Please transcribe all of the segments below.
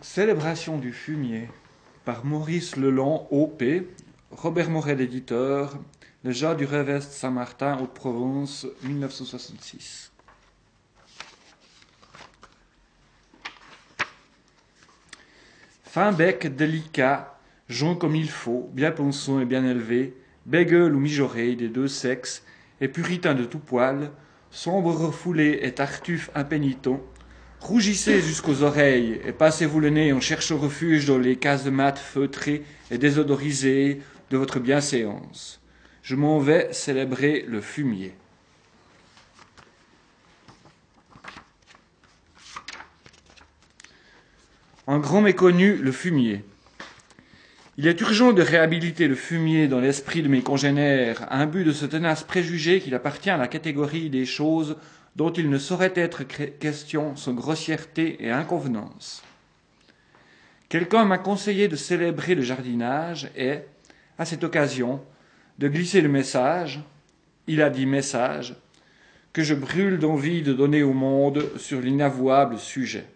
Célébration du fumier par Maurice Leland, OP, Robert Morel, éditeur, Le Jas du Revest Saint-Martin, Haute-Provence, 1966. Fin bec délicat, jonc comme il faut, bien ponçon et bien élevé, bégueule ou mijauré des deux sexes, et puritain de tout poil, sombre refoulé et tartuffe impénitent, rougissez jusqu'aux oreilles et passez-vous le nez en cherchant refuge dans les casemates feutrées et désodorisées de votre bienséance. Je m'en vais célébrer le fumier. Un grand méconnu, le fumier. Il est urgent de réhabiliter le fumier dans l'esprit de mes congénères, à un but de ce tenace préjugé qu'il appartient à la catégorie des choses dont il ne saurait être question sans grossièreté et inconvenance. Quelqu'un m'a conseillé de célébrer le jardinage et, à cette occasion, de glisser le message, il a dit message, que je brûle d'envie de donner au monde sur l'inavouable sujet.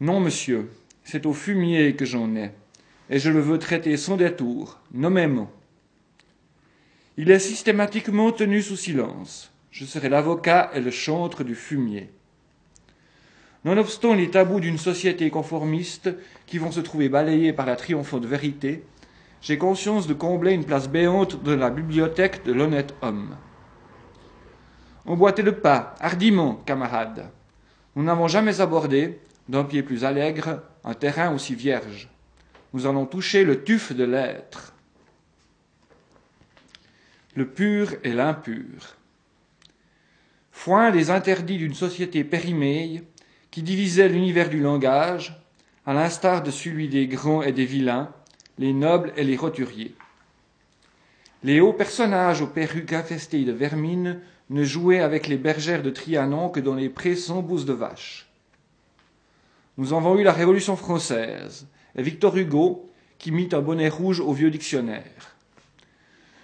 Non, monsieur, c'est au fumier que j'en ai, et je le veux traiter sans détour, nommément. Il est systématiquement tenu sous silence. Je serai l'avocat et le chantre du fumier. Nonobstant les tabous d'une société conformiste qui vont se trouver balayés par la triomphante vérité, j'ai conscience de combler une place béante dans la bibliothèque de l'honnête homme. Emboîtez le pas, hardiment, camarades. Nous n'avons jamais abordé, d'un pied plus allègre, un terrain aussi vierge. Nous allons toucher le tuf de l'être, le pur et l'impur. Foin des interdits d'une société périmée qui divisait l'univers du langage, à l'instar de celui des grands et des vilains, les nobles et les roturiers. Les hauts personnages aux perruques infestées de vermine ne jouaient avec les bergères de Trianon que dans les prés sans bouse de vache. Nous avons eu la Révolution française, et Victor Hugo, qui mit un bonnet rouge au vieux dictionnaire.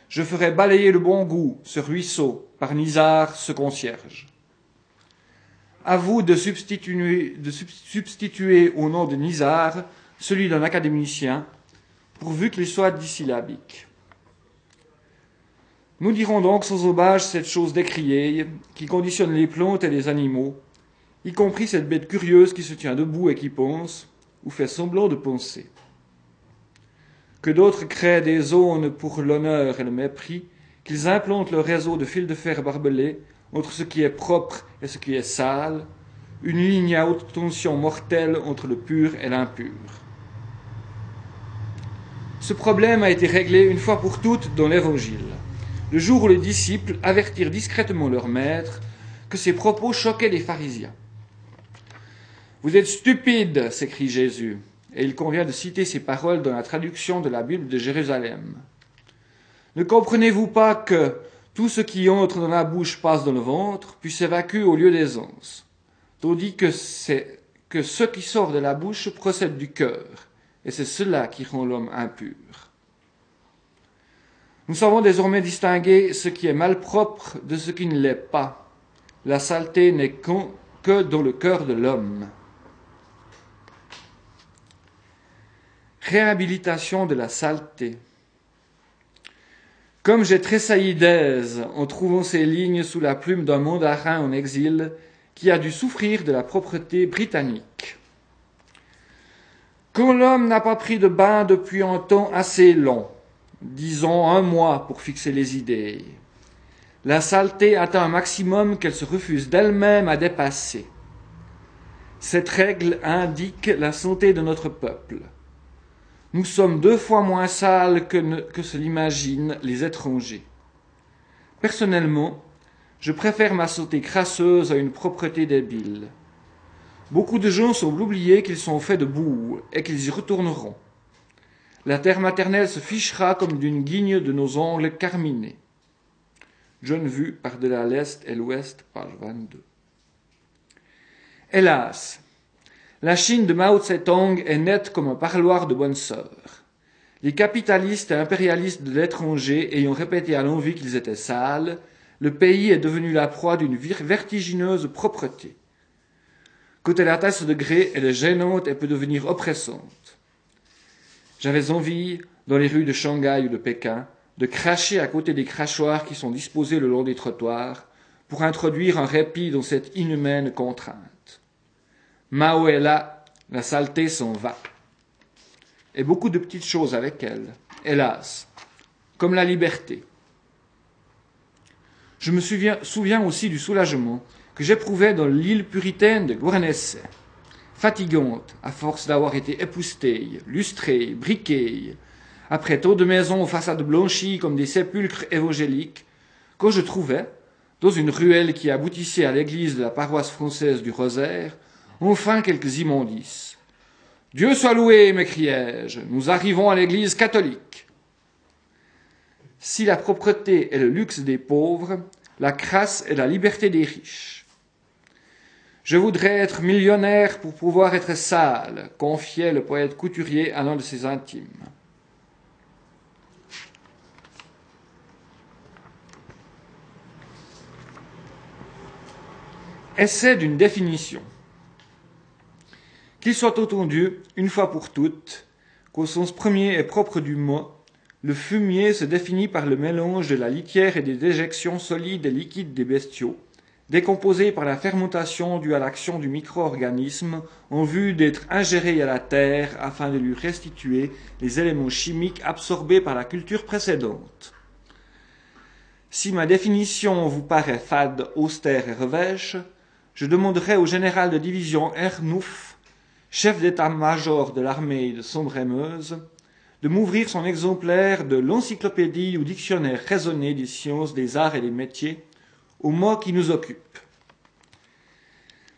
Je ferai balayer le bon goût, ce ruisseau, par Nizar, ce concierge. À vous de substituer, au nom de Nizar celui d'un académicien, pourvu qu'il soit dissyllabique. Nous dirons donc sans hommage cette chose décriée qui conditionne les plantes et les animaux, y compris cette bête curieuse qui se tient debout et qui pense, ou fait semblant de penser. Que d'autres créent des zones pour l'honneur et le mépris, qu'ils implantent leur réseau de fils de fer barbelés entre ce qui est propre et ce qui est sale, une ligne à haute tension mortelle entre le pur et l'impur. Ce problème a été réglé une fois pour toutes dans l'Évangile, le jour où les disciples avertirent discrètement leur maître que ses propos choquaient les pharisiens. Vous êtes stupides, s'écrie Jésus, et il convient de citer ces paroles dans la traduction de la Bible de Jérusalem. Ne comprenez-vous pas que tout ce qui entre dans la bouche passe dans le ventre, puis s'évacue au lieu des anses, tandis que, que ce qui sort de la bouche procède du cœur, et c'est cela qui rend l'homme impur. Nous savons désormais distinguer ce qui est malpropre de ce qui ne l'est pas. La saleté n'est que dans le cœur de l'homme. Réhabilitation de la saleté. Comme j'ai tressailli d'aise en trouvant ces lignes sous la plume d'un mandarin en exil qui a dû souffrir de la propreté britannique. Quand l'homme n'a pas pris de bain depuis un temps assez long, disons un mois pour fixer les idées, la saleté atteint un maximum qu'elle se refuse d'elle-même à dépasser. Cette règle indique la santé de notre peuple. Nous sommes deux fois moins sales que, ne, se l'imaginent les étrangers. Personnellement, je préfère ma santé crasseuse à une propreté débile. Beaucoup de gens semblent oublier qu'ils sont faits de boue et qu'ils y retourneront. La terre maternelle se fichera comme d'une guigne de nos ongles carminés. John vu par-delà l'Est et l'Ouest, page 22. Hélas, la Chine de Mao Tse-tung est nette comme un parloir de bonne sœur. Les capitalistes et impérialistes de l'étranger ayant répété à l'envie qu'ils étaient sales, le pays est devenu la proie d'une vertigineuse propreté. Côté la tasse de grès, elle est gênante et peut devenir oppressante. J'avais envie, dans les rues de Shanghai ou de Pékin, de cracher à côté des crachoirs qui sont disposés le long des trottoirs pour introduire un répit dans cette inhumaine contrainte. Mao la saleté s'en va. Et beaucoup de petites choses avec elle, hélas, comme la liberté. Je me souviens, souviens aussi du soulagement que j'éprouvais dans l'île puritaine de Guernesey, fatigante à force d'avoir été époustée, lustrée, briquée, après tant de maisons aux façades blanchies comme des sépulcres évangéliques, quand je trouvais, dans une ruelle qui aboutissait à l'église de la paroisse française du Rosaire, enfin quelques immondices. Dieu soit loué, m'écriai-je, nous arrivons à l'église catholique. Si la propreté est le luxe des pauvres, la crasse est la liberté des riches. Je voudrais être millionnaire pour pouvoir être sale, confiait le poète couturier à l'un de ses intimes. Essai d'une définition. Qu'il soit entendu, une fois pour toutes, qu'au sens premier et propre du mot, le fumier se définit par le mélange de la litière et des déjections solides et liquides des bestiaux, décomposé par la fermentation due à l'action du micro-organisme en vue d'être ingéré à la terre afin de lui restituer les éléments chimiques absorbés par la culture précédente. Si ma définition vous paraît fade, austère et revêche, je demanderai au général de division Ernouf, chef d'état-major de l'armée de Sombre-et-Meuse, de m'ouvrir son exemplaire de l'encyclopédie ou dictionnaire raisonné des sciences, des arts et des métiers, au mot qui nous occupe.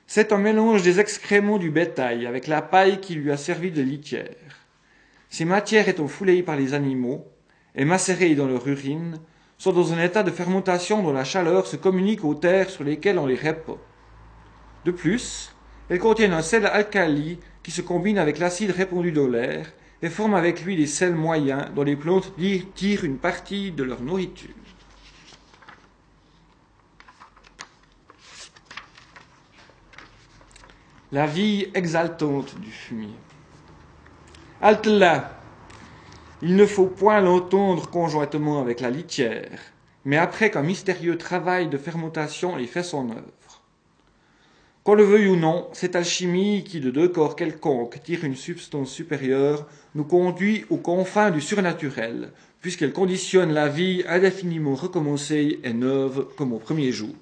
C'est un mélange des excréments du bétail avec la paille qui lui a servi de litière. Ces matières étant foulées par les animaux et macérées dans leur urine, sont dans un état de fermentation dont la chaleur se communique aux terres sur lesquelles on les répand. De plus, elles contiennent un sel alcali qui se combine avec l'acide répandu dans l'air et forme avec lui des sels moyens dont les plantes tirent une partie de leur nourriture. la vie exaltante du fumier. Halte là Il ne faut point l'entendre conjointement avec la litière, mais après qu'un mystérieux travail de fermentation ait fait son œuvre. Qu'on le veuille ou non, cette alchimie qui de deux corps quelconques tire une substance supérieure nous conduit aux confins du surnaturel, puisqu'elle conditionne la vie indéfiniment recommencée et neuve comme au premier jour.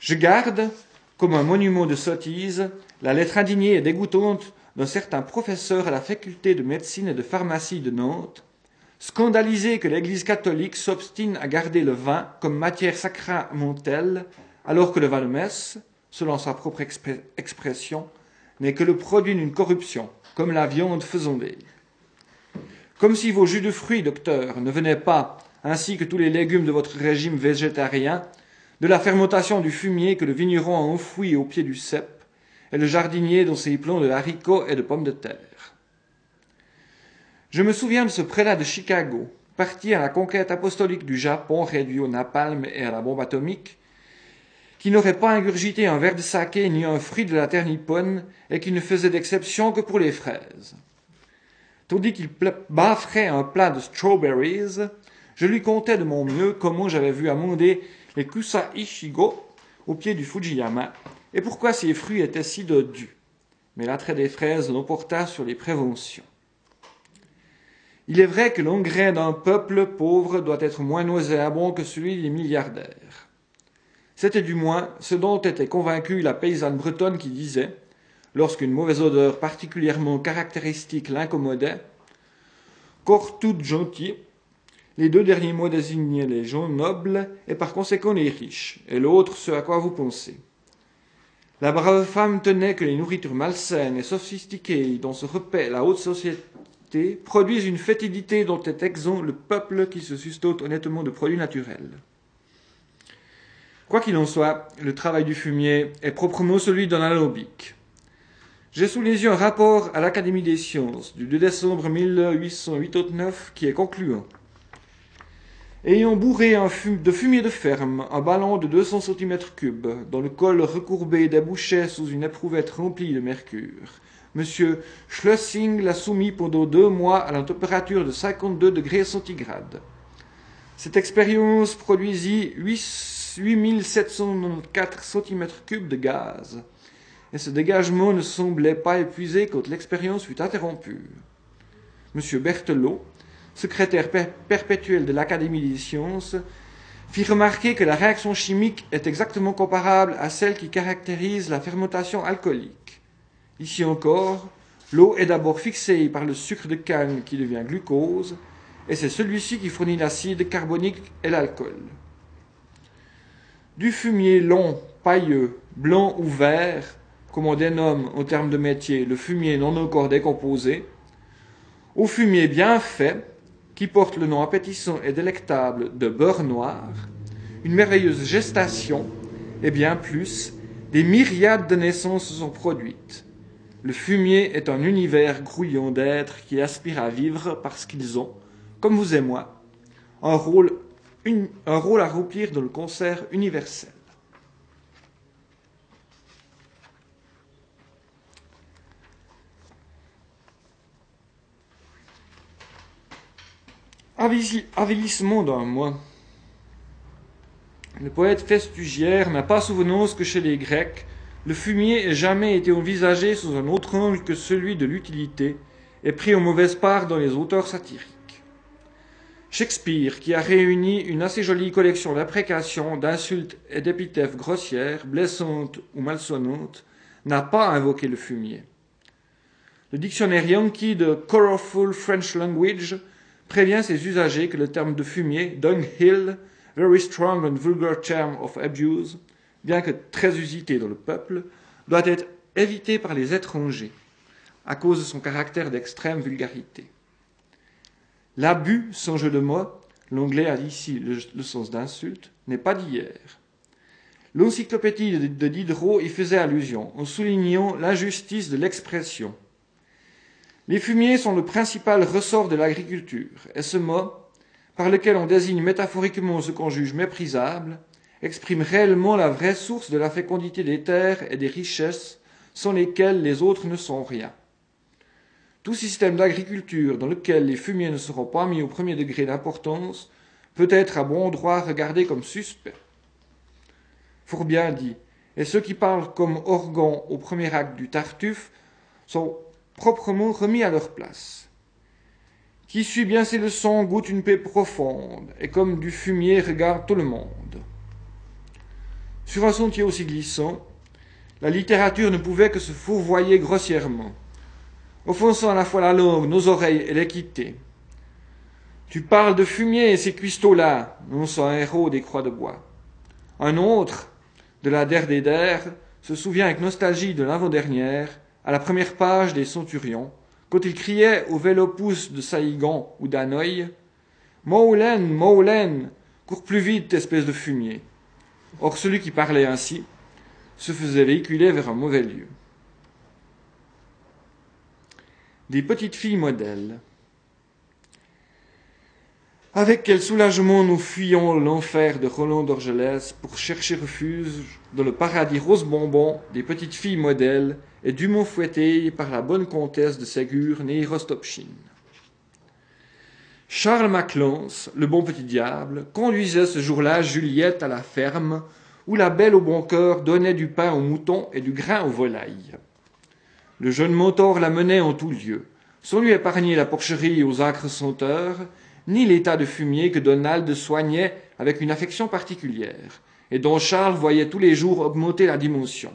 Je garde, comme un monument de sottise, la lettre indignée et dégoûtante d'un certain professeur à la faculté de médecine et de pharmacie de Nantes, scandalisé que l'Église catholique s'obstine à garder le vin comme matière sacramentelle, alors que le messe, selon sa propre expression, n'est que le produit d'une corruption, comme la viande faisandée. Comme si vos jus de fruits, docteur, ne venaient pas, ainsi que tous les légumes de votre régime végétarien, de la fermentation du fumier que le vigneron a enfoui au pied du cep, et le jardinier dans ses plants de haricots et de pommes de terre. Je me souviens de ce prélat de Chicago, parti à la conquête apostolique du Japon réduit au napalm et à la bombe atomique, qui n'aurait pas ingurgité un verre de saké ni un fruit de la terre nippone et qui ne faisait d'exception que pour les fraises. Tandis qu'il bafferait un plat de strawberries, je lui contais de mon mieux comment j'avais vu amender les Kusa Ichigo au pied du Fujiyama, et pourquoi ces fruits étaient si dodus. Mais l'attrait des fraises l'emporta sur les préventions. Il est vrai que l'engrais d'un peuple pauvre doit être moins nauséabond que celui des milliardaires. C'était du moins ce dont était convaincue la paysanne bretonne qui disait, lorsqu'une mauvaise odeur particulièrement caractéristique l'incommodait, Corps toute gentille, les deux derniers mots désignaient les gens nobles et par conséquent les riches, et l'autre ce à quoi vous pensez. La brave femme tenait que les nourritures malsaines et sophistiquées dont se repaît la haute société produisent une fétidité dont est exempt le peuple qui se sustote honnêtement de produits naturels. Quoi qu'il en soit, le travail du fumier est proprement celui d'un alambic. J'ai sous les yeux un rapport à l'Académie des sciences du 2 décembre 1889 qui est concluant. ayant bourré de fumier de ferme un ballon de 200 cm3 dont le col recourbé débouchait sous une éprouvette remplie de mercure. M. Schlussing l'a soumis pendant deux mois à la température de 52 degrés centigrades. Cette expérience produisit 8794 cm3 de gaz, et ce dégagement ne semblait pas épuisé quand l'expérience fut interrompue. M. Berthelot, secrétaire perpétuel de l'Académie des sciences, fit remarquer que la réaction chimique est exactement comparable à celle qui caractérise la fermentation alcoolique. Ici encore, l'eau est d'abord fixée par le sucre de canne qui devient glucose, et c'est celui-ci qui fournit l'acide carbonique et l'alcool. Du fumier long, pailleux, blanc ou vert, comme on dénomme en termes de métier le fumier non encore décomposé, au fumier bien fait, qui porte le nom appétissant et délectable de beurre noir, une merveilleuse gestation, et bien plus, des myriades de naissances sont produites. Le fumier est un univers grouillant d'êtres qui aspirent à vivre parce qu'ils ont, comme vous et moi, un rôle, un rôle à remplir dans le concert universel. Avilissement d'un moi. Le poète festugière n'a pas souvenance que chez les Grecs, le fumier ait jamais été envisagé sous un autre angle que celui de l'utilité et pris en mauvaise part dans les auteurs satiriques. Shakespeare, qui a réuni une assez jolie collection d'imprécations, d'insultes et d'épithètes grossières, blessantes ou malsonnantes, n'a pas invoqué le fumier. Le dictionnaire Yankee de Colorful French Language prévient ses usagers que le terme de fumier, dunghill, very strong and vulgar term of abuse, bien que très usité dans le peuple, doit être évité par les étrangers, à cause de son caractère d'extrême vulgarité. L'abus, sans jeu de mots, l'anglais a ici le, sens d'insulte, n'est pas d'hier. L'encyclopédie de Diderot y faisait allusion, en soulignant l'injustice de l'expression. Les fumiers sont le principal ressort de l'agriculture, et ce mot, par lequel on désigne métaphoriquement ce qu'on juge méprisable, exprime réellement la vraie source de la fécondité des terres et des richesses sans lesquelles les autres ne sont rien. Tout système d'agriculture dans lequel les fumiers ne seront pas mis au premier degré d'importance peut être à bon droit regardé comme suspect. Fort bien dit, et ceux qui parlent comme Organ au premier acte du Tartuffe sont proprement remis à leur place. Qui suit bien ses leçons goûte une paix profonde, et comme du fumier regarde tout le monde. Sur un sentier aussi glissant, la littérature ne pouvait que se fourvoyer grossièrement offensant à la fois la langue, nos oreilles et l'équité. Tu parles de fumier et ces cuistots-là, non sans héros des croix de bois. Un autre, de la der des se souvient avec nostalgie de l'avant-dernière, à la première page des Centurions, quand il criait au vélopousse de Saïgan ou d'Hanoï Maulen, Maulen, cours plus vite, espèce de fumier. Or, celui qui parlait ainsi se faisait véhiculer vers un mauvais lieu des petites filles modèles. Avec quel soulagement nous fuyons l'enfer de Roland d'Orgelès pour chercher refuge dans le paradis rose bonbon des petites filles modèles et dûment fouettées par la bonne comtesse de Ségur, née Rostopchine. Charles Maclance, le bon petit diable, conduisait ce jour-là Juliette à la ferme où la belle au bon cœur donnait du pain aux moutons et du grain aux volailles. Le jeune mentor la menait en tout lieu, sans lui épargner la porcherie aux acres senteurs, ni l'état de fumier que Donald soignait avec une affection particulière, et dont Charles voyait tous les jours augmenter la dimension.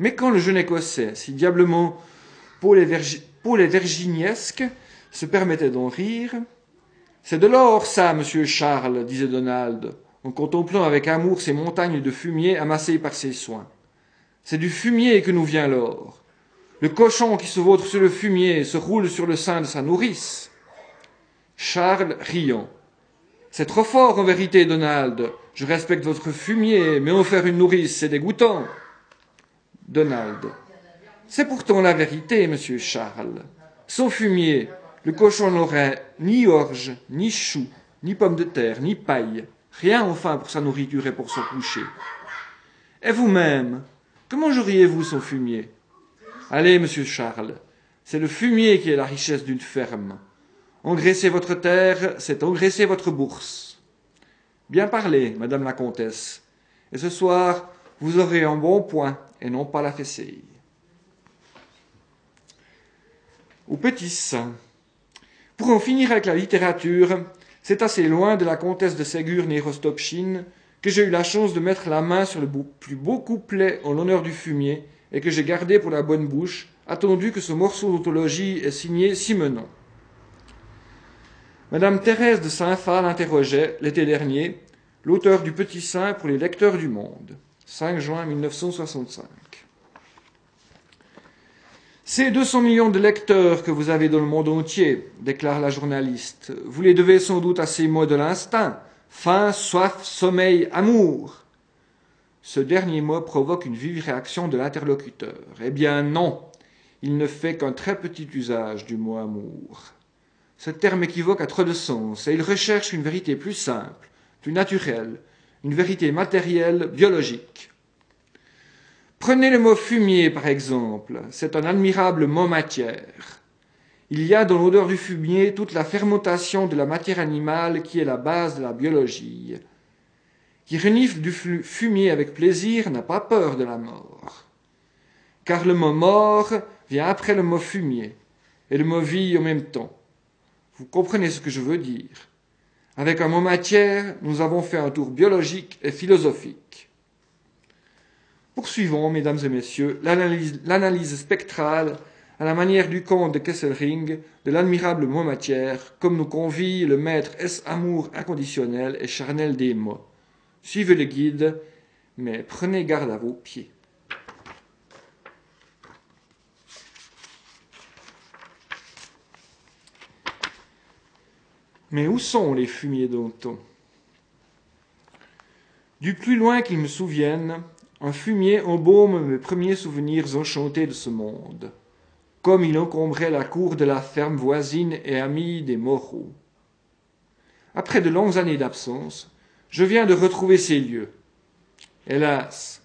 Mais quand le jeune Écossais, si diablement Paul et, Virginiesque, se permettait d'en rire, c'est de l'or, ça, monsieur Charles, disait Donald, en contemplant avec amour ces montagnes de fumier amassées par ses soins. C'est du fumier que nous vient l'or. Le cochon qui se vautre sur le fumier se roule sur le sein de sa nourrice. Charles riant. C'est trop fort en vérité, Donald. Je respecte votre fumier, mais en faire une nourrice, c'est dégoûtant. Donald. C'est pourtant la vérité, monsieur Charles. Sans fumier, le cochon n'aurait ni orge, ni chou, ni pommes de terre, ni paille, rien enfin pour sa nourriture et pour son coucher. Et vous-même, que mangeriez-vous son fumier? Allez, monsieur Charles, c'est le fumier qui est la richesse d'une ferme. Engraisser votre terre, c'est engraisser votre bourse. Bien parlé, madame la comtesse. Et ce soir, vous aurez un bon point et non pas la fessée. Petit saint. Pour en finir avec la littérature, c'est assez loin de la comtesse de Ségur Nérostopchine que j'ai eu la chance de mettre la main sur le plus beau couplet en l'honneur du fumier et que j'ai gardé pour la bonne bouche, attendu que ce morceau d'autologie est signé Simenon. Madame Thérèse de Saint-Phal interrogeait, l'été dernier, l'auteur du Petit Saint pour les lecteurs du monde. 5 juin 1965. Ces 200 millions de lecteurs que vous avez dans le monde entier, déclare la journaliste, vous les devez sans doute à ces mots de l'instinct faim, soif, sommeil, amour. Ce dernier mot provoque une vive réaction de l'interlocuteur. Eh bien non, il ne fait qu'un très petit usage du mot amour. Ce terme équivoque à trop de sens et il recherche une vérité plus simple, plus naturelle, une vérité matérielle, biologique. Prenez le mot fumier, par exemple. C'est un admirable mot matière. Il y a dans l'odeur du fumier toute la fermentation de la matière animale qui est la base de la biologie. Qui renifle du fumier avec plaisir n'a pas peur de la mort. Car le mot mort vient après le mot fumier et le mot vie en même temps. Vous comprenez ce que je veux dire. Avec un mot matière, nous avons fait un tour biologique et philosophique. Poursuivons, mesdames et messieurs, l'analyse spectrale à la manière du comte de Kesselring de l'admirable mot matière, comme nous convie le maître S. Amour inconditionnel et charnel des mots. Suivez le guide, mais prenez garde à vos pieds. Mais où sont les fumiers d'antan Du plus loin qu'ils me souviennent, un fumier embaume mes premiers souvenirs enchantés de ce monde, comme il encombrait la cour de la ferme voisine et amie des Moreaux. Après de longues années d'absence, je viens de retrouver ces lieux. Hélas,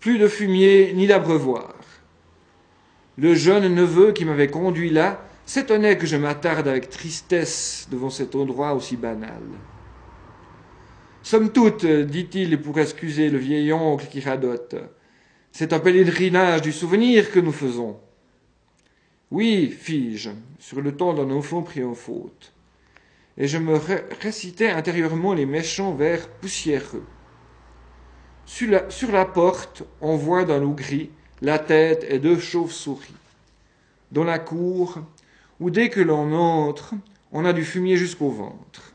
plus de fumier ni d'abreuvoir. Le jeune neveu qui m'avait conduit là s'étonnait que je m'attarde avec tristesse devant cet endroit aussi banal. Somme toute, dit-il pour excuser le vieil oncle qui radote, c'est un pèlerinage du souvenir que nous faisons. Oui, fis-je, sur le ton d'un enfant pris en faute. Et je me récitais intérieurement les méchants vers poussiéreux. Sur la, porte, on voit dans loup gris la tête et deux chauves-souris. Dans la cour, où dès que l'on entre, on a du fumier jusqu'au ventre.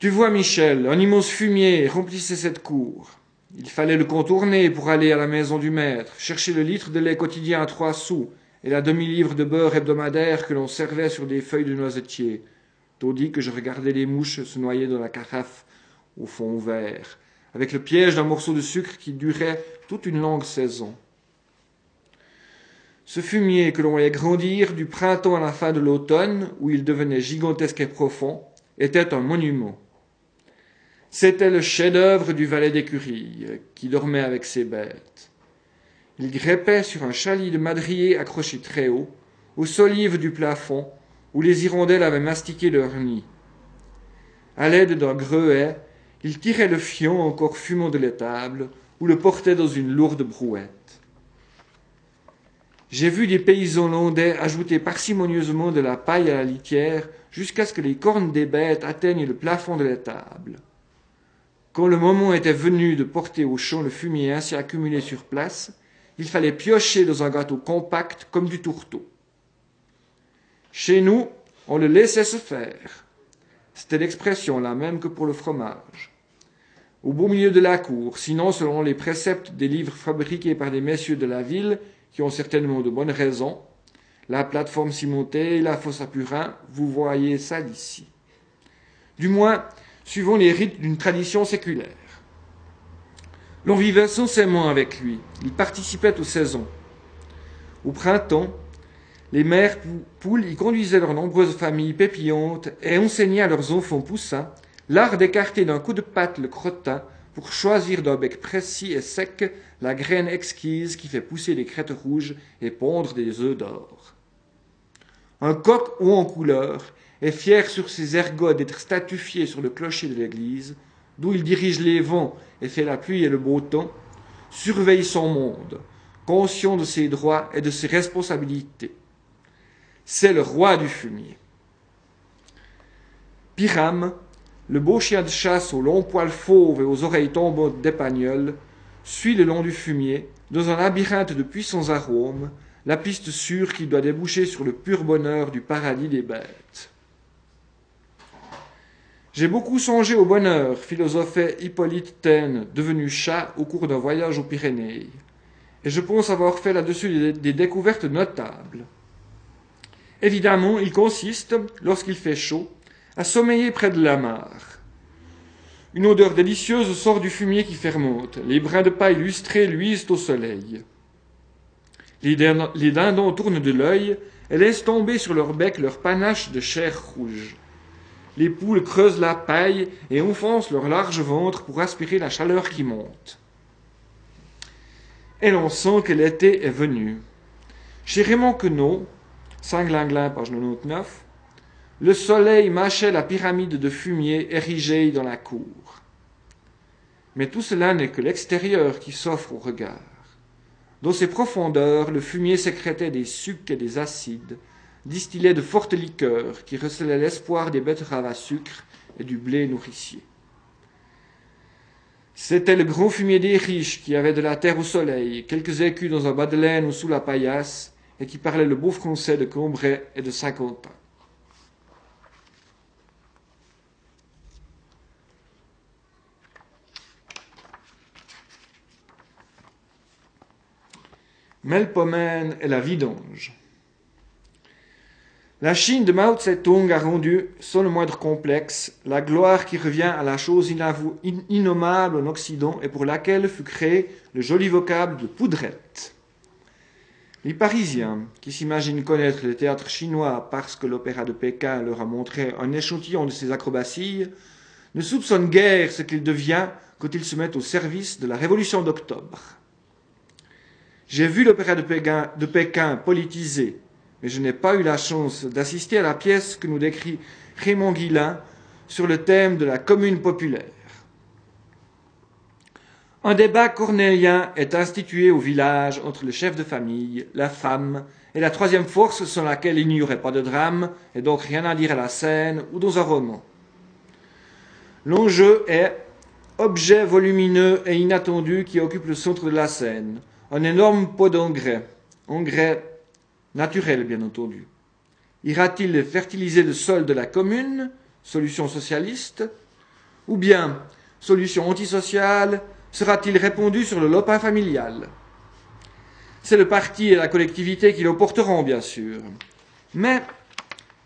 Tu vois, Michel, un immense fumier remplissait cette cour. Il fallait le contourner pour aller à la maison du maître, chercher le litre de lait quotidien à trois sous et la demi-livre de beurre hebdomadaire que l'on servait sur des feuilles de noisetier, tandis que je regardais les mouches se noyer dans la carafe au fond vert, avec le piège d'un morceau de sucre qui durait toute une longue saison. Ce fumier que l'on voyait grandir du printemps à la fin de l'automne, où il devenait gigantesque et profond, était un monument. C'était le chef-d'œuvre du valet d'écurie, qui dormait avec ses bêtes. Il grimpait sur un chalit de madrier accroché très haut, aux solives du plafond, où les hirondelles avaient mastiqué leur nid. À l'aide d'un greuet, il tirait le fion encore fumant de l'étable, ou le portait dans une lourde brouette. J'ai vu des paysans landais ajouter parcimonieusement de la paille à la litière jusqu'à ce que les cornes des bêtes atteignent le plafond de l'étable. Quand le moment était venu de porter au champ le fumier ainsi accumulé sur place, il fallait piocher dans un gâteau compact comme du tourteau. Chez nous, on le laissait se faire. C'était l'expression la même que pour le fromage. Au beau milieu de la cour, sinon selon les préceptes des livres fabriqués par des messieurs de la ville, qui ont certainement de bonnes raisons, la plateforme cimentée, la fosse à purin, vous voyez ça d'ici. Du moins, suivant les rites d'une tradition séculaire. L'on vivait sensément avec lui, il participait aux saisons. Au printemps, les mères poules y conduisaient leurs nombreuses familles pépillantes et enseignaient à leurs enfants poussins l'art d'écarter d'un coup de patte le crottin pour choisir d'un bec précis et sec la graine exquise qui fait pousser des crêtes rouges et pondre des œufs d'or. Un coq haut en couleur est fier sur ses ergots d'être statufié sur le clocher de l'église, d'où il dirige les vents et fait la pluie et le beau temps, surveille son monde, conscient de ses droits et de ses responsabilités. C'est le roi du fumier. Pyram, le beau chien de chasse aux longs poils fauves et aux oreilles tombantes d'épagnols, suit le long du fumier, dans un labyrinthe de puissants arômes, la piste sûre qui doit déboucher sur le pur bonheur du paradis des bêtes. J'ai beaucoup songé au bonheur, philosophait Hippolyte Taine, devenu chat au cours d'un voyage aux Pyrénées, et je pense avoir fait là-dessus des, découvertes notables. Évidemment, il consiste, lorsqu'il fait chaud, à sommeiller près de la mare. Une odeur délicieuse sort du fumier qui fermente. Les brins de paille lustrés luisent au soleil. Les, dindons tournent de l'œil et laissent tomber sur leur bec leur panache de chair rouge. Les poules creusent la paille et enfoncent leur large ventre pour aspirer la chaleur qui monte. Et l'on sent que l'été est venu. Chez Raymond Queneau, Saint-Glinglin, page 99, le soleil mâchait la pyramide de fumier érigée dans la cour. Mais tout cela n'est que l'extérieur qui s'offre au regard. Dans ses profondeurs, le fumier sécrétait des sucs et des acides, distillait de fortes liqueurs qui recelaient l'espoir des betteraves à sucre et du blé nourricier. C'était le grand fumier des riches qui avaient de la terre au soleil, quelques écus dans un bas de laine ou sous la paillasse, et qui parlait le beau français de Combray et de Saint-Quentin. Melpomène et la vidange. La Chine de Mao Tse-tung a rendu, sans le moindre complexe, la gloire qui revient à la chose innommable en Occident et pour laquelle fut créé le joli vocable de poudrette. Les Parisiens, qui s'imaginent connaître le théâtre chinois parce que l'opéra de Pékin leur a montré un échantillon de ses acrobaties, ne soupçonnent guère ce qu'il devient quand il se met au service de la Révolution d'octobre. J'ai vu l'opéra de Pékin, de Pékin politisé mais je n'ai pas eu la chance d'assister à la pièce que nous décrit Raymond Guillain sur le thème de la commune populaire. Un débat cornélien est institué au village entre le chef de famille, la femme et la troisième force sans laquelle il n'y aurait pas de drame et donc rien à dire à la scène ou dans un roman. L'enjeu est objet volumineux et inattendu qui occupe le centre de la scène, un énorme pot d'engrais, engrais naturel bien entendu. Ira-t-il fertiliser le sol de la commune, solution socialiste, ou bien, solution antisociale, sera-t-il répondu sur le lopin familial? C'est le parti et la collectivité qui l'emporteront, bien sûr. Mais,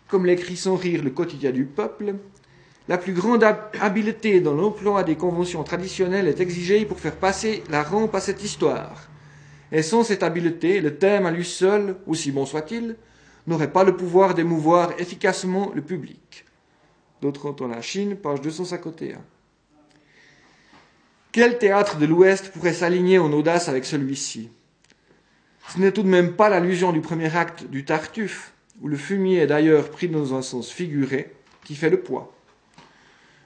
comme l'écrit sans rire le quotidien du peuple, la plus grande habileté dans l'emploi des conventions traditionnelles est exigée pour faire passer la rampe à cette histoire et sans cette habileté, le thème à lui seul, aussi bon soit-il, n'aurait pas le pouvoir d'émouvoir efficacement le public. D'autres dans la Chine, page 251. Quel théâtre de l'Ouest pourrait s'aligner en audace avec celui-ci? Ce n'est tout de même pas l'allusion du premier acte du Tartuffe, où le fumier est d'ailleurs pris dans un sens figuré, qui fait le poids.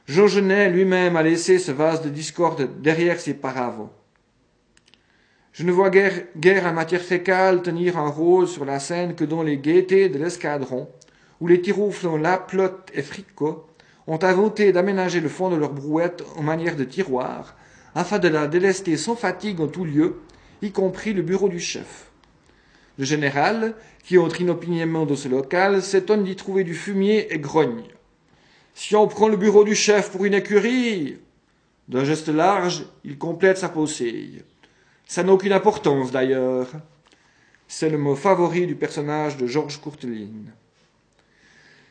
Jean lui-même a laissé ce vase de discorde derrière ses paravents. Je ne vois guère, guère en matière fécale tenir un rôle sur la scène que dans les gaietés de l'escadron, où les tirouflons Laplotte et Fricot ont inventé d'aménager le fond de leur brouette en manière de tiroir, afin de la délester sans fatigue en tout lieu, y compris le bureau du chef. Le général, qui entre inopinément dans ce local, s'étonne d'y trouver du fumier et grogne. Si on prend le bureau du chef pour une écurie, d'un geste large, il complète sa posséille. Ça n'a aucune importance d'ailleurs. C'est le mot favori du personnage de Georges Courteline.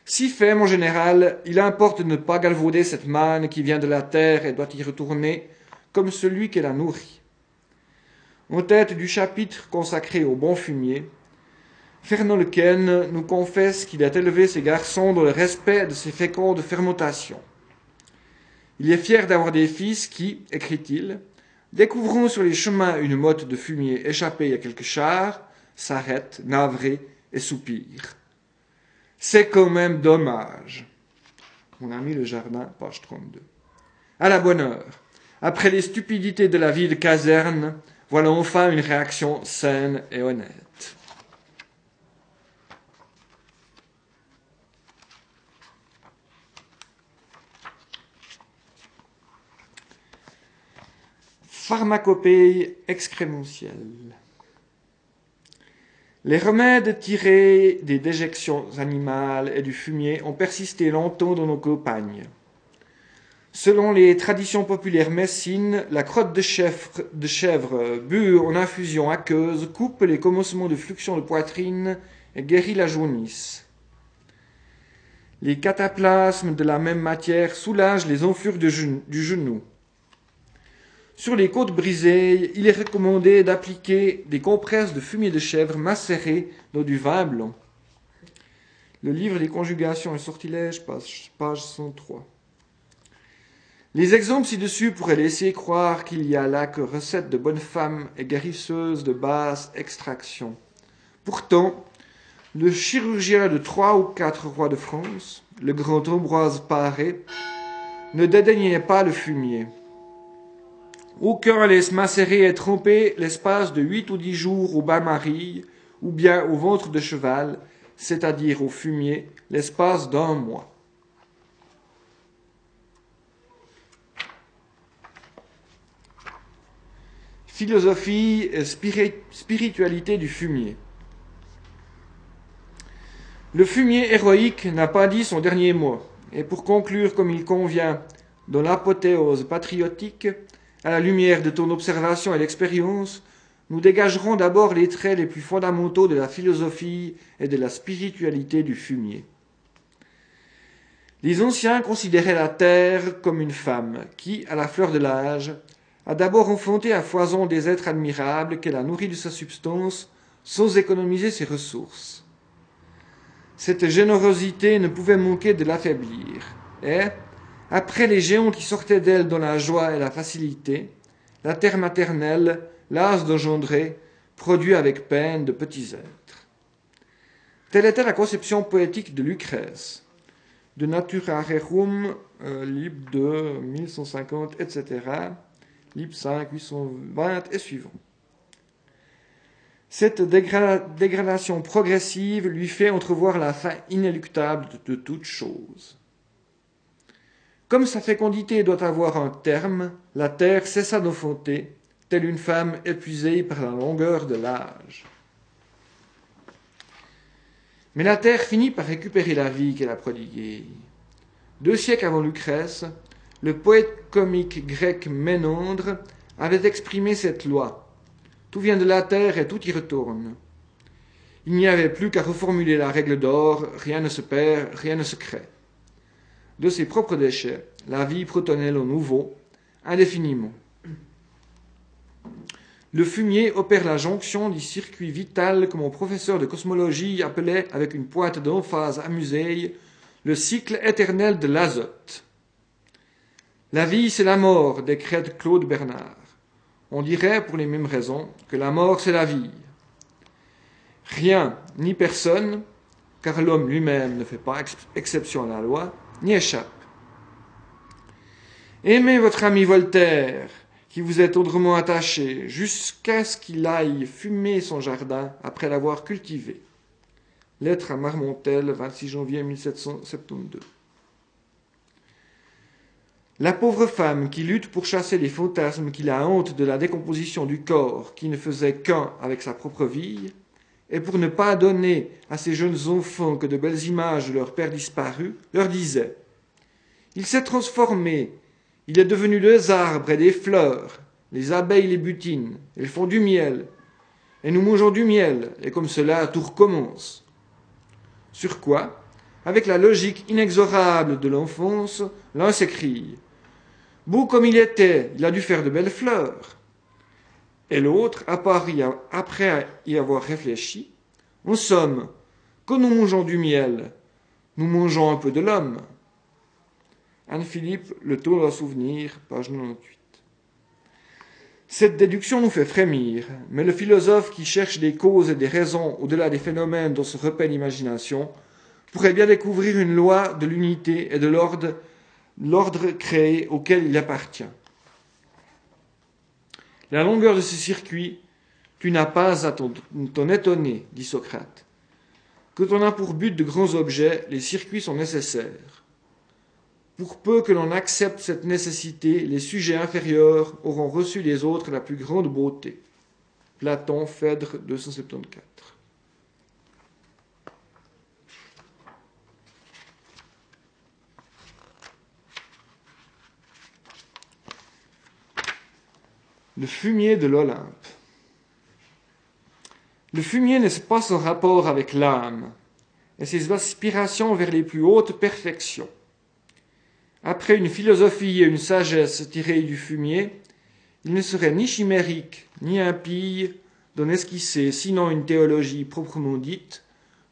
Si fait, mon général, il importe de ne pas galvauder cette manne qui vient de la terre et doit y retourner comme celui qui la nourrit. En tête du chapitre consacré au bon fumier, Fernand Lequen nous confesse qu'il a élevé ses garçons dans le respect de ces fécondes fermentations. Il est fier d'avoir des fils qui, écrit-il, découvrant sur les chemins une motte de fumier échappée à quelques chars, s'arrêtent, navrés et soupirent. C'est quand même dommage. Mon ami le jardin, page 32. À la bonne heure. Après les stupidités de la vie de caserne, voilà enfin une réaction saine et honnête. Pharmacopée excrémentielle. Les remèdes tirés des déjections animales et du fumier ont persisté longtemps dans nos campagnes. Selon les traditions populaires messines, la crotte de chèvre, de bue en infusion aqueuse coupe les commencements de fluxion de poitrine et guérit la jaunisse. Les cataplasmes de la même matière soulagent les enflures du genou. Sur les côtes brisées, il est recommandé d'appliquer des compresses de fumier de chèvre macérées dans du vin blanc. Le livre des conjugations et sortilèges, page, page 103. Les exemples ci-dessus pourraient laisser croire qu'il y a là que recettes de bonnes femmes et guérisseuses de basse extraction. Pourtant, le chirurgien de trois ou quatre rois de France, le grand Ambroise Paré, ne dédaignait pas le fumier. Aucun laisse macérer et tromper l'espace de huit ou dix jours au bain-marie ou bien au ventre de cheval, c'est-à-dire au fumier, l'espace d'un mois. Philosophie et spiritualité du fumier. Le fumier héroïque n'a pas dit son dernier mot, et pour conclure comme il convient dans l'apothéose patriotique, à la lumière de ton observation et d'expérience, nous dégagerons d'abord les traits les plus fondamentaux de la philosophie et de la spiritualité du fumier. Les anciens considéraient la terre comme une femme qui, à la fleur de l'âge, a d'abord enfanté à foison des êtres admirables qu'elle a nourris de sa substance sans économiser ses ressources. Cette générosité ne pouvait manquer de l'affaiblir, et, après les géants qui sortaient d'elle dans la joie et la facilité, la terre maternelle, l'as d'engendrer, produit avec peine de petits êtres. Telle était la conception poétique de Lucrèce, de Natura Rerum, euh, libre de 1150, etc., libre 5, 820 et suivant. Cette dégradation progressive lui fait entrevoir la fin inéluctable de toute chose. Comme sa fécondité doit avoir un terme, la terre cessa d'enfanter, telle une femme épuisée par la longueur de l'âge. Mais la terre finit par récupérer la vie qu'elle a prodiguée. Deux siècles avant Lucrèce, le poète comique grec Ménandre avait exprimé cette loi. Tout vient de la terre et tout y retourne. Il n'y avait plus qu'à reformuler la règle d'or, rien ne se perd, rien ne se crée de ses propres déchets la vie protonnelle au nouveau, indéfiniment. Le fumier opère la jonction du circuit vital que mon professeur de cosmologie appelait avec une pointe d'emphase amusée le cycle éternel de l'azote. La vie, c'est la mort, décrète Claude Bernard. On dirait, pour les mêmes raisons, que la mort, c'est la vie. Rien, ni personne, car l'homme lui-même ne fait pas exception à la loi, n'y échappe. Aimez votre ami Voltaire, qui vous est tendrement attaché, jusqu'à ce qu'il aille fumer son jardin après l'avoir cultivé. Lettre à Marmontel, 26 janvier 1772. La pauvre femme qui lutte pour chasser les fantasmes qui la honte de la décomposition du corps qui ne faisait qu'un avec sa propre vie, et pour ne pas donner à ces jeunes enfants que de belles images de leur père disparu, leur disait Il s'est transformé, il est devenu des arbres et des fleurs, les abeilles les butinent, elles font du miel, et nous mangeons du miel, et comme cela tout recommence. Sur quoi, avec la logique inexorable de l'enfance, l'un s'écrie Beau comme il était, il a dû faire de belles fleurs. Et l'autre, après y avoir réfléchi, En somme, quand nous mangeons du miel, nous mangeons un peu de l'homme. Anne-Philippe, Le Tour d'un souvenir, page 98. Cette déduction nous fait frémir, mais le philosophe qui cherche des causes et des raisons au-delà des phénomènes dont se repaît l'imagination pourrait bien découvrir une loi de l'unité et de l'ordre, l'ordre créé auquel il appartient. La longueur de ce circuit, tu n'as pas à t'en étonner, dit Socrate. Quand on a pour but de grands objets, les circuits sont nécessaires. Pour peu que l'on accepte cette nécessité, les sujets inférieurs auront reçu des autres la plus grande beauté. Platon, Phèdre 274. Le fumier de l'Olympe. Le fumier n'est pas son rapport avec l'âme et ses aspirations vers les plus hautes perfections. Après une philosophie et une sagesse tirées du fumier, il ne serait ni chimérique ni impie d'en esquisser sinon une théologie proprement dite,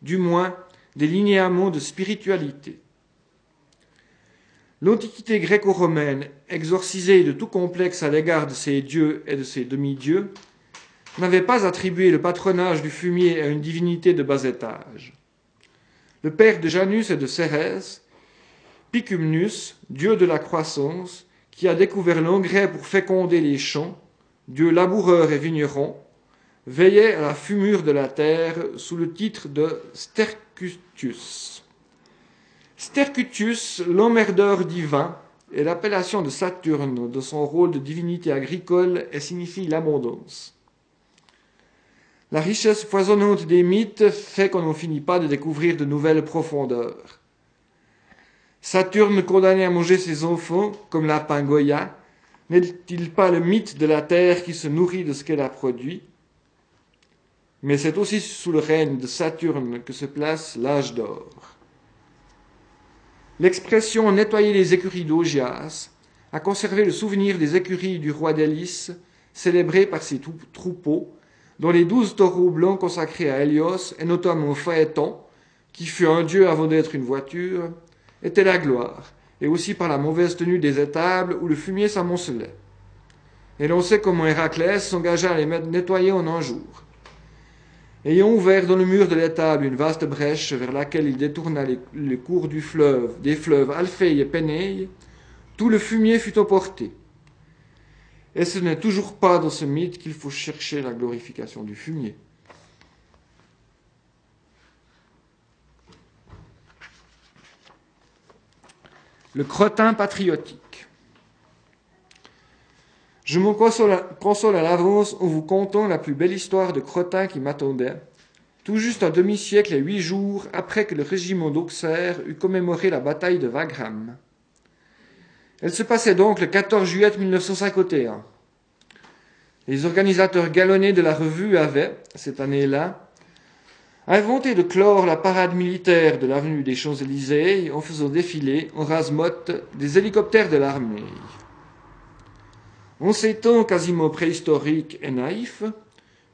du moins des linéaments de spiritualité. L'Antiquité gréco-romaine, exorcisée de tout complexe à l'égard de ses dieux et de ses demi-dieux, n'avait pas attribué le patronage du fumier à une divinité de bas étage. Le père de Janus et de Cérès Picumnus, dieu de la croissance, qui a découvert l'engrais pour féconder les champs, dieu laboureur et vigneron, veillait à la fumure de la terre sous le titre de Stercutius. Stercutius, l'emmerdeur divin, est l'appellation de Saturne de son rôle de divinité agricole et signifie l'abondance. La richesse foisonnante des mythes fait qu'on n'en finit pas de découvrir de nouvelles profondeurs. Saturne condamné à manger ses enfants, comme la Goya, n'est-il pas le mythe de la terre qui se nourrit de ce qu'elle a produit? Mais c'est aussi sous le règne de Saturne que se place l'âge d'or. L'expression nettoyer les écuries d'Augias a conservé le souvenir des écuries du roi d'Hélice, célébrées par ses troupeaux, dont les douze taureaux blancs consacrés à Hélios, et notamment Phaéton, qui fut un dieu avant d'être une voiture, était la gloire, et aussi par la mauvaise tenue des étables où le fumier s'amoncelait. Et l'on sait comment Héraclès s'engagea à les nettoyer en un jour. Ayant ouvert dans le mur de l'étable une vaste brèche vers laquelle il détourna les, cours du fleuve, des fleuves Alphée et Pénéi, tout le fumier fut emporté. Et ce n'est toujours pas dans ce mythe qu'il faut chercher la glorification du fumier. Le crottin patriotique. Je me console à l'avance en vous contant la plus belle histoire de crottin qui m'attendait, tout juste un demi-siècle et huit jours après que le régiment d'Auxerre eut commémoré la bataille de Wagram. Elle se passait donc le 14 juillet 1951. Les organisateurs galonnés de la revue avaient, cette année-là, inventé de clore la parade militaire de l'avenue des Champs-Élysées en faisant défiler en rase-motte des hélicoptères de l'armée. En ces temps quasiment préhistoriques et naïfs,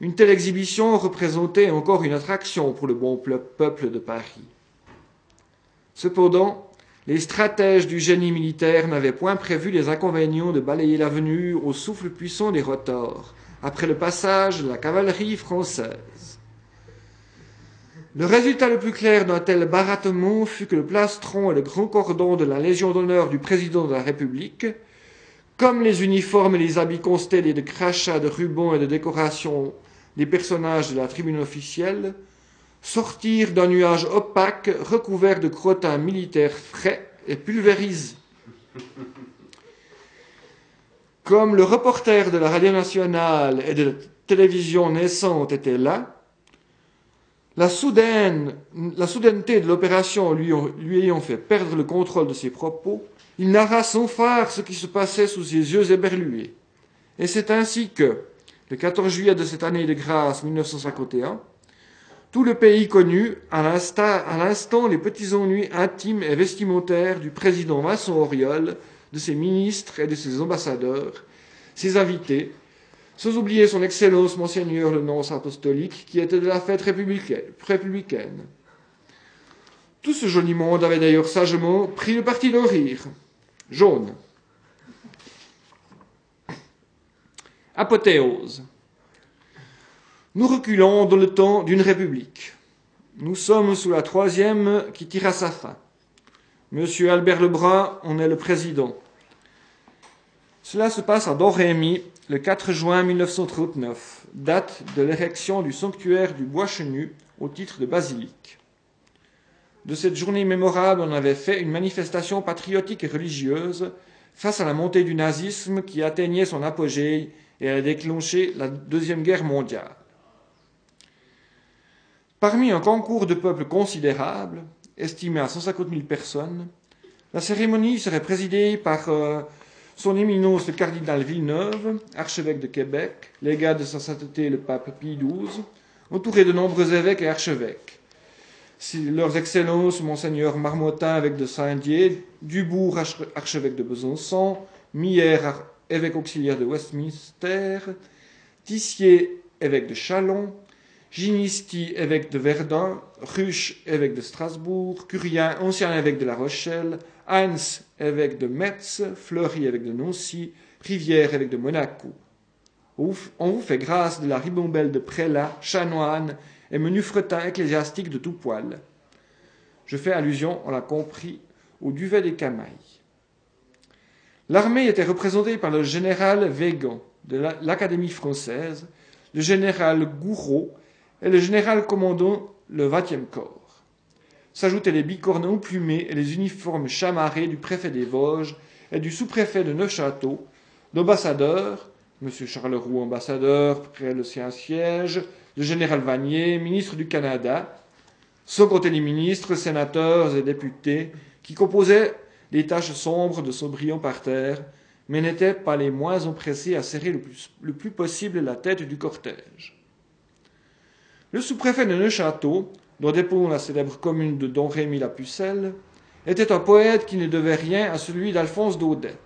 une telle exhibition représentait encore une attraction pour le bon peuple de Paris. Cependant, les stratèges du génie militaire n'avaient point prévu les inconvénients de balayer l'avenue au souffle puissant des rotors, après le passage de la cavalerie française. Le résultat le plus clair d'un tel baratement fut que le plastron et le grand cordon de la Légion d'honneur du président de la République, comme les uniformes et les habits constellés de crachats, de rubans et de décorations des personnages de la tribune officielle, sortirent d'un nuage opaque recouvert de crottins militaires frais et pulvérisés. Comme le reporter de la radio nationale et de la télévision naissante était là, la, soudaine, la soudaineté de l'opération lui, ayant fait perdre le contrôle de ses propos, il narra sans phare ce qui se passait sous ses yeux éberlués. Et c'est ainsi que, le 14 juillet de cette année de grâce 1951, tout le pays connut, à l'instant, les petits ennuis intimes et vestimentaires du président Vincent Auriol, de ses ministres et de ses ambassadeurs, ses invités, sans oublier son excellence monseigneur le nonce apostolique, qui était de la fête républicaine. Tout ce joli monde avait d'ailleurs sagement pris le parti de rire. Jaune. Apothéose. Nous reculons dans le temps d'une république. Nous sommes sous la troisième qui tire à sa fin. Monsieur Albert Lebrun en est le président. Cela se passe à Dorémy le 4 juin 1939, date de l'érection du sanctuaire du Bois Chenu au titre de basilique. De cette journée mémorable, on avait fait une manifestation patriotique et religieuse face à la montée du nazisme qui atteignait son apogée et a déclenché la Deuxième Guerre mondiale. Parmi un concours de peuples considérable, estimé à 150 000 personnes, la cérémonie serait présidée par euh, son éminence le cardinal Villeneuve, archevêque de Québec, légat de sa sainteté le pape Pie XII, entouré de nombreux évêques et archevêques. Leurs excellences, monseigneur Marmottin, évêque de Saint-Dié, Dubourg, archevêque de Besançon, Mière, évêque auxiliaire de Westminster, Tissier, évêque de Chalon, Ginisti, évêque de Verdun, Ruche, évêque de Strasbourg, Curien, ancien évêque de La Rochelle, Heinz, évêque de Metz, Fleury, évêque de Nancy, Rivière, évêque de Monaco. On vous fait grâce de la ribombelle de prélats, chanoines et menus fretins ecclésiastiques de tout poil. Je fais allusion, on l'a compris, au duvet des camailles. L'armée était représentée par le général Végan de l'Académie française, le général Gouraud et le général commandant le 20e corps. S'ajoutaient les bicornons plumés et les uniformes chamarrés du préfet des Vosges et du sous-préfet de Neufchâteau, d'ambassadeurs, M. Charleroux ambassadeur près le sien siège, le général Vanier, ministre du Canada, sans compter les ministres, sénateurs et députés qui composaient les taches sombres de son brillant parterre, mais n'étaient pas les moins empressés à serrer le plus, le plus possible la tête du cortège. Le sous-préfet de Neuchâteau, dont dépend la célèbre commune de Don Rémy la Pucelle, était un poète qui ne devait rien à celui d'Alphonse Daudet.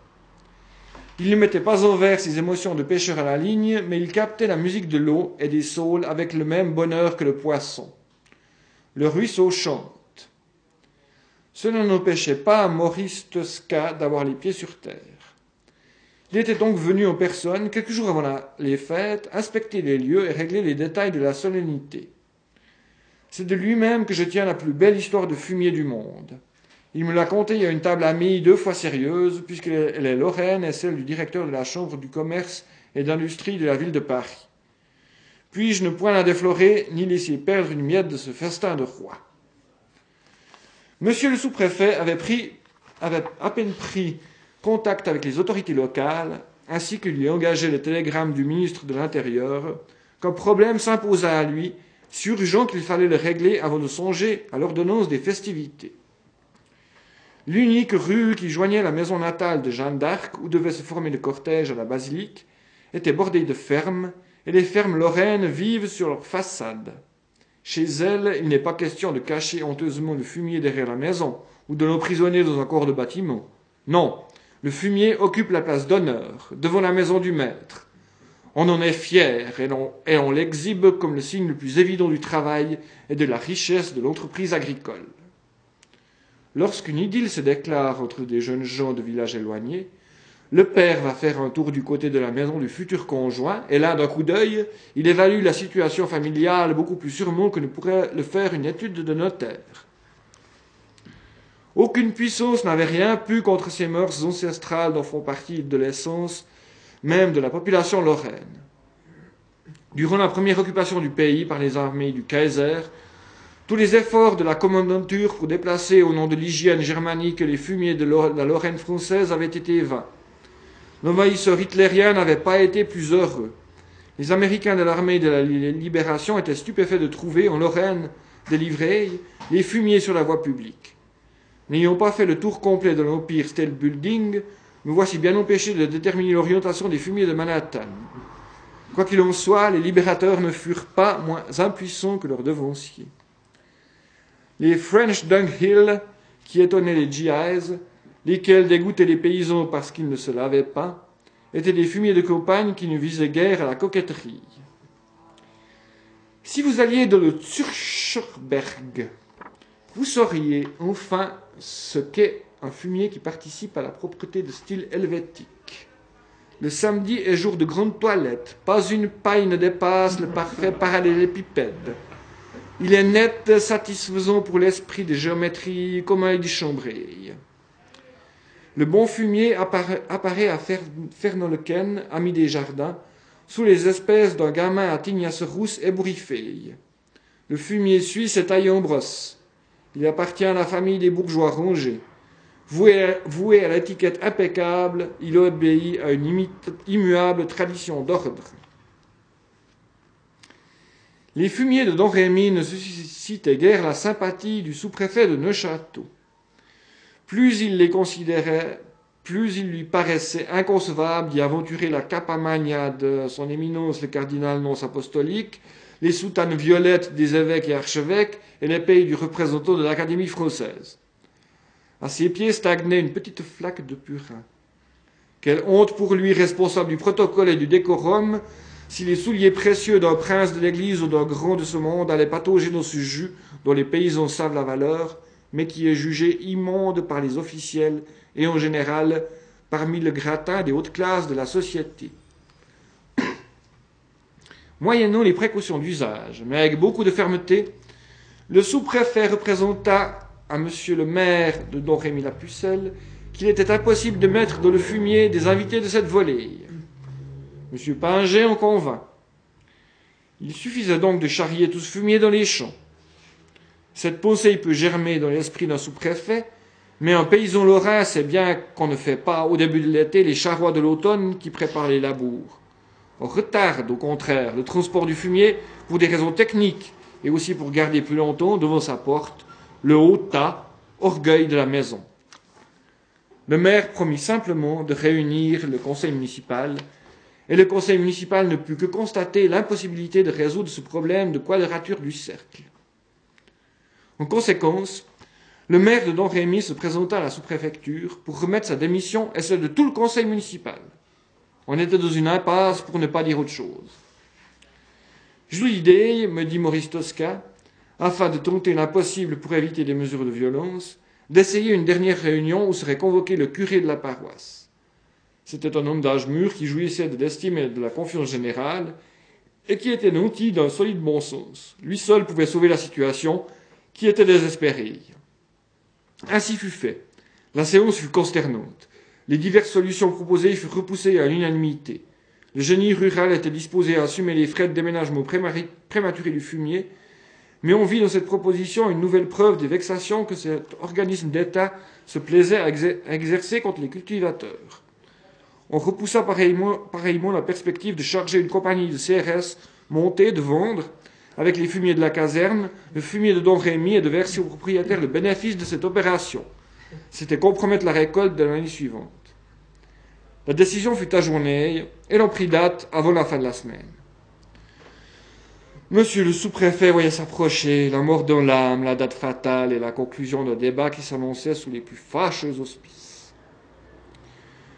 Il ne mettait pas en vers ses émotions de pêcheur à la ligne, mais il captait la musique de l'eau et des saules avec le même bonheur que le poisson. Le ruisseau chante. Cela n'empêchait pas Maurice Tosca d'avoir les pieds sur terre. Il était donc venu en personne, quelques jours avant les fêtes, inspecter les lieux et régler les détails de la solennité. C'est de lui-même que je tiens la plus belle histoire de fumier du monde. Il me l'a contée à une table amie deux fois sérieuse, puisqu'elle est Lorraine et celle du directeur de la Chambre du commerce et d'industrie de la ville de Paris. Puis-je ne point la déflorer, ni laisser perdre une miette de ce festin de roi? Monsieur le sous-préfet avait, avait à peine pris contact avec les autorités locales, ainsi que lui engageait le télégramme du ministre de l'Intérieur, qu'un problème s'imposa à lui, si urgent qu'il fallait le régler avant de songer à l'ordonnance des festivités. L'unique rue qui joignait la maison natale de Jeanne d'Arc, où devait se former le cortège à la basilique, était bordée de fermes, et les fermes lorraines vivent sur leurs façades. Chez elles, il n'est pas question de cacher honteusement le fumier derrière la maison ou de l'emprisonner dans un corps de bâtiment. Non, le fumier occupe la place d'honneur devant la maison du maître. On en est fier et on, on l'exhibe comme le signe le plus évident du travail et de la richesse de l'entreprise agricole. Lorsqu'une idylle se déclare entre des jeunes gens de villages éloignés, le père va faire un tour du côté de la maison du futur conjoint, et là, d'un coup d'œil, il évalue la situation familiale beaucoup plus sûrement que ne pourrait le faire une étude de notaire. Aucune puissance n'avait rien pu contre ces mœurs ancestrales dont font partie de l'essence même de la population lorraine. Durant la première occupation du pays par les armées du Kaiser, tous les efforts de la commandanture pour déplacer au nom de l'hygiène germanique les fumiers de la Lorraine française avaient été vains. L'envahisseur hitlérien n'avait pas été plus heureux. Les Américains de l'armée de la libération étaient stupéfaits de trouver en Lorraine délivrée les fumiers sur la voie publique. N'ayant pas fait le tour complet de l'Empire State Building, nous voici bien empêchés de déterminer l'orientation des fumiers de Manhattan. Quoi qu'il en soit, les libérateurs ne furent pas moins impuissants que leurs devanciers. Les French Dunghill, qui étonnaient les GIs, lesquels dégoûtaient les paysans parce qu'ils ne se lavaient pas, étaient des fumiers de campagne qui ne visaient guère à la coquetterie. Si vous alliez dans le Zurcherberg, vous sauriez enfin ce qu'est un fumier qui participe à la propreté de style helvétique. Le samedi est jour de grande toilette, pas une paille ne dépasse le parfait parallélépipède. Il est net, satisfaisant pour l'esprit de géométrie comme un du chambré. Le bon fumier apparaît, à Fernand Lequen, ami des jardins, sous les espèces d'un gamin à tignasse rousse ébouriffée. Le fumier suisse est taillé en brosse. Il appartient à la famille des bourgeois rongés. Voué, à l'étiquette impeccable, il obéit à une immuable tradition d'ordre. Les fumiers de Don Rémy ne suscitaient guère la sympathie du sous-préfet de Neuchâteau. Plus il les considérait, plus il lui paraissait inconcevable d'y aventurer la capamania de son éminence le cardinal nonce apostolique, les soutanes violettes des évêques et archevêques et les pays du représentant de l'Académie française. À ses pieds stagnait une petite flaque de purin. Quelle honte pour lui, responsable du protocole et du décorum, si les souliers précieux d'un prince de l'Église ou d'un grand de ce monde allaient patauger dans ce jus dont les paysans savent la valeur, mais qui est jugé immonde par les officiels et en général parmi le gratin des hautes classes de la société. Moyennant les précautions d'usage, mais avec beaucoup de fermeté, le sous-préfet représenta à monsieur le maire de Don Rémy la Pucelle qu'il était impossible de mettre dans le fumier des invités de cette volée. Monsieur Pinger en convint. Il suffisait donc de charrier tout ce fumier dans les champs. Cette pensée peut germer dans l'esprit d'un sous-préfet, mais un paysan lorrain sait bien qu'on ne fait pas au début de l'été les charrois de l'automne qui préparent les labours. On retarde au contraire le transport du fumier pour des raisons techniques et aussi pour garder plus longtemps devant sa porte le haut tas, orgueil de la maison. Le maire promit simplement de réunir le conseil municipal et le conseil municipal ne put que constater l'impossibilité de résoudre ce problème de quadrature du cercle. En conséquence, le maire de Don Rémy se présenta à la sous-préfecture pour remettre sa démission et celle de tout le conseil municipal. On était dans une impasse pour ne pas dire autre chose. Joue l'idée, me dit Maurice Tosca, afin de tenter l'impossible pour éviter des mesures de violence, d'essayer une dernière réunion où serait convoqué le curé de la paroisse. C'était un homme d'âge mûr qui jouissait de l'estime et de la confiance générale et qui était nanti d'un solide bon sens. Lui seul pouvait sauver la situation qui était désespéré. Ainsi fut fait. La séance fut consternante. Les diverses solutions proposées furent repoussées à l'unanimité. Le génie rural était disposé à assumer les frais de déménagement prématuré du fumier, mais on vit dans cette proposition une nouvelle preuve des vexations que cet organisme d'État se plaisait à exercer contre les cultivateurs. On repoussa pareillement, la perspective de charger une compagnie de CRS montée de vendre avec les fumiers de la caserne, le fumier de Don Rémy et de verser aux propriétaires le bénéfice de cette opération. C'était compromettre la récolte de l'année suivante. La décision fut ajournée et l'on prit date avant la fin de la semaine. Monsieur le sous-préfet voyait s'approcher la mort dans l'âme, la date fatale et la conclusion d'un débat qui s'annonçait sous les plus fâcheux auspices.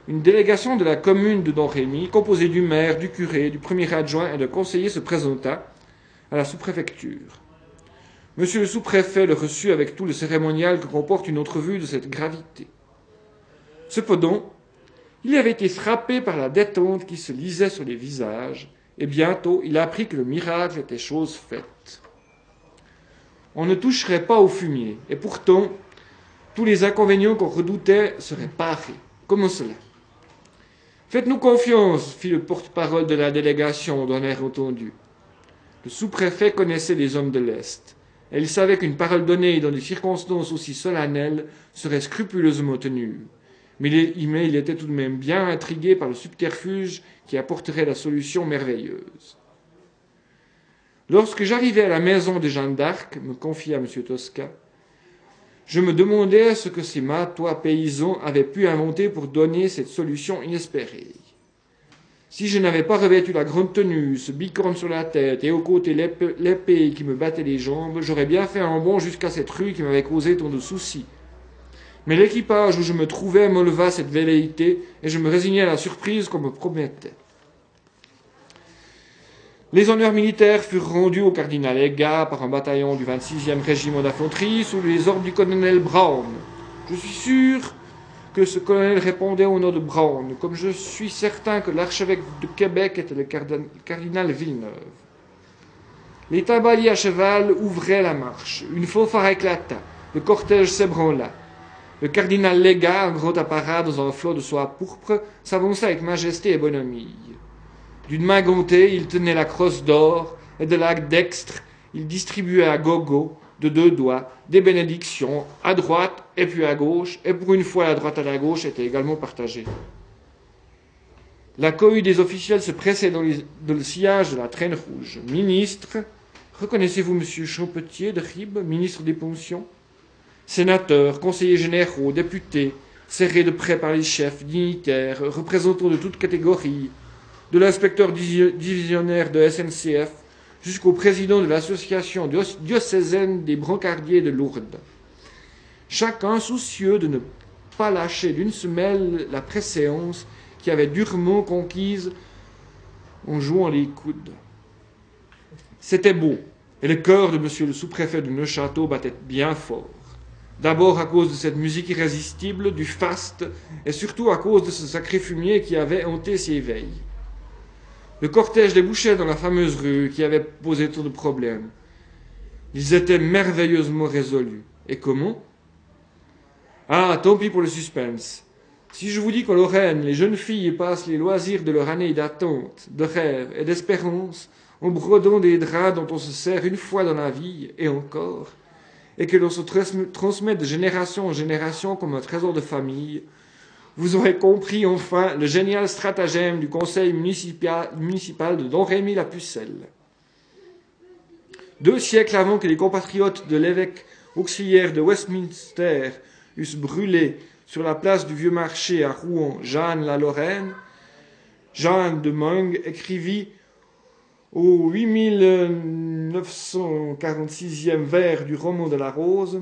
Une délégation de la commune de Don Rémy, composée du maire, du curé, du premier adjoint et de conseillers, se présenta à la sous-préfecture. Monsieur le sous-préfet le reçut avec tout le cérémonial que comporte une entrevue de cette gravité. Cependant, il avait été frappé par la détente qui se lisait sur les visages, et bientôt il apprit que le miracle était chose faite. On ne toucherait pas au fumier, et pourtant, tous les inconvénients qu'on redoutait seraient parés. Comment cela Faites-nous confiance, fit le porte-parole de la délégation d'un air entendu. Le sous-préfet connaissait les hommes de l'Est, et il savait qu'une parole donnée dans des circonstances aussi solennelles serait scrupuleusement tenue. Mais il, était tout de même bien intrigué par le subterfuge qui apporterait la solution merveilleuse. Lorsque j'arrivai à la maison de Jeanne d'Arc, me confia M. Tosca, je me demandais ce que ces matois paysans avaient pu inventer pour donner cette solution inespérée. Si je n'avais pas revêtu la grande tenue, ce bicorne sur la tête et au côté l'épée qui me battait les jambes, j'aurais bien fait un bond jusqu'à cette rue qui m'avait causé tant de soucis. Mais l'équipage où je me trouvais m'enleva cette velléité et je me résignai à la surprise qu'on me promettait. Les honneurs militaires furent rendus au cardinal Ega par un bataillon du 26e régiment d'infanterie sous les ordres du colonel Brown. Je suis sûr que ce colonel répondait au nom de Brown, comme je suis certain que l'archevêque de Québec était le cardinal Villeneuve. Les tabaliers à cheval ouvraient la marche. Une fanfare éclata. Le cortège s'ébranla. Le cardinal Légat, un gros apparat dans un flot de soie pourpre, s'avançait avec majesté et bonhomie. D'une main gantée, il tenait la crosse d'or, et de l'acte dextre, il distribuait à gogo, de deux doigts, des bénédictions, à droite et puis à gauche, et pour une fois la droite à la gauche était également partagée. La cohue des officiels se pressait dans, le sillage de la traîne rouge. Ministre, reconnaissez-vous M. Champetier de Ribes, ministre des Pensions? Sénateurs, conseillers généraux, députés, serrés de près par les chefs, dignitaires, représentants de toutes catégories, de l'inspecteur divisionnaire de SNCF jusqu'au président de l'association diocésaine des brancardiers de Lourdes. Chacun soucieux de ne pas lâcher d'une semelle la préséance qui avait durement conquise en jouant les coudes. C'était beau, et le cœur de monsieur le sous-préfet de Neuchâteau battait bien fort. D'abord à cause de cette musique irrésistible, du faste, et surtout à cause de ce sacré fumier qui avait hanté ses veilles. Le cortège débouchait dans la fameuse rue qui avait posé tant de problèmes. Ils étaient merveilleusement résolus. Et comment? Ah, tant pis pour le suspense. Si je vous dis qu'en Lorraine, les jeunes filles passent les loisirs de leur année d'attente, de rêve et d'espérance en brodant des draps dont on se sert une fois dans la vie, et encore, et que l'on se transmet de génération en génération comme un trésor de famille, vous aurez compris enfin le génial stratagème du conseil municipal, de Don Rémy la Pucelle. Deux siècles avant que les compatriotes de l'évêque auxiliaire de Westminster eussent brûlé sur la place du Vieux Marché à Rouen Jeanne la Lorraine, Jeanne de Meung écrivit au 8946e vers du roman de la Rose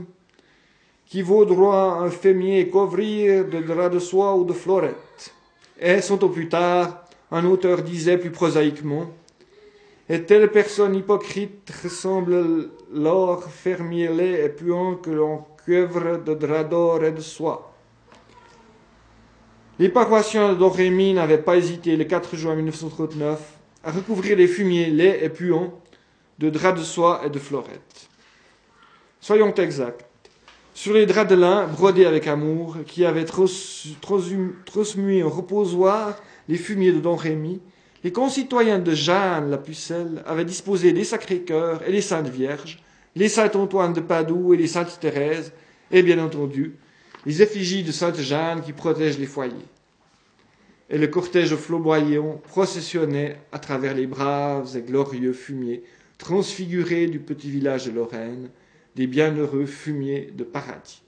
qui vaudra un fémier couvrir de drap de soie ou de florette. Et cent ans plus tard, un auteur disait plus prosaïquement Et telle personne hypocrite ressemble l'or fermier laid et puant que l'on couvre de drap d'or et de soie. Les paroissiens Dorémy n'avaient pas hésité le 4 juin 1939 à recouvrir les fumiers laids et puants de drap de soie et de florette. Soyons exacts sur les draps de lin brodés avec amour, qui avaient transmué en reposoir les fumiers de Don Rémy, les concitoyens de Jeanne la Pucelle avaient disposé des Sacrés-Cœurs et les Saintes Vierges, les Saint-Antoine de Padoue et les Saintes Thérèse, et bien entendu, les effigies de Sainte Jeanne qui protègent les foyers. Et le cortège flamboyant processionnait à travers les braves et glorieux fumiers transfigurés du petit village de Lorraine, des bienheureux fumiers de paradis.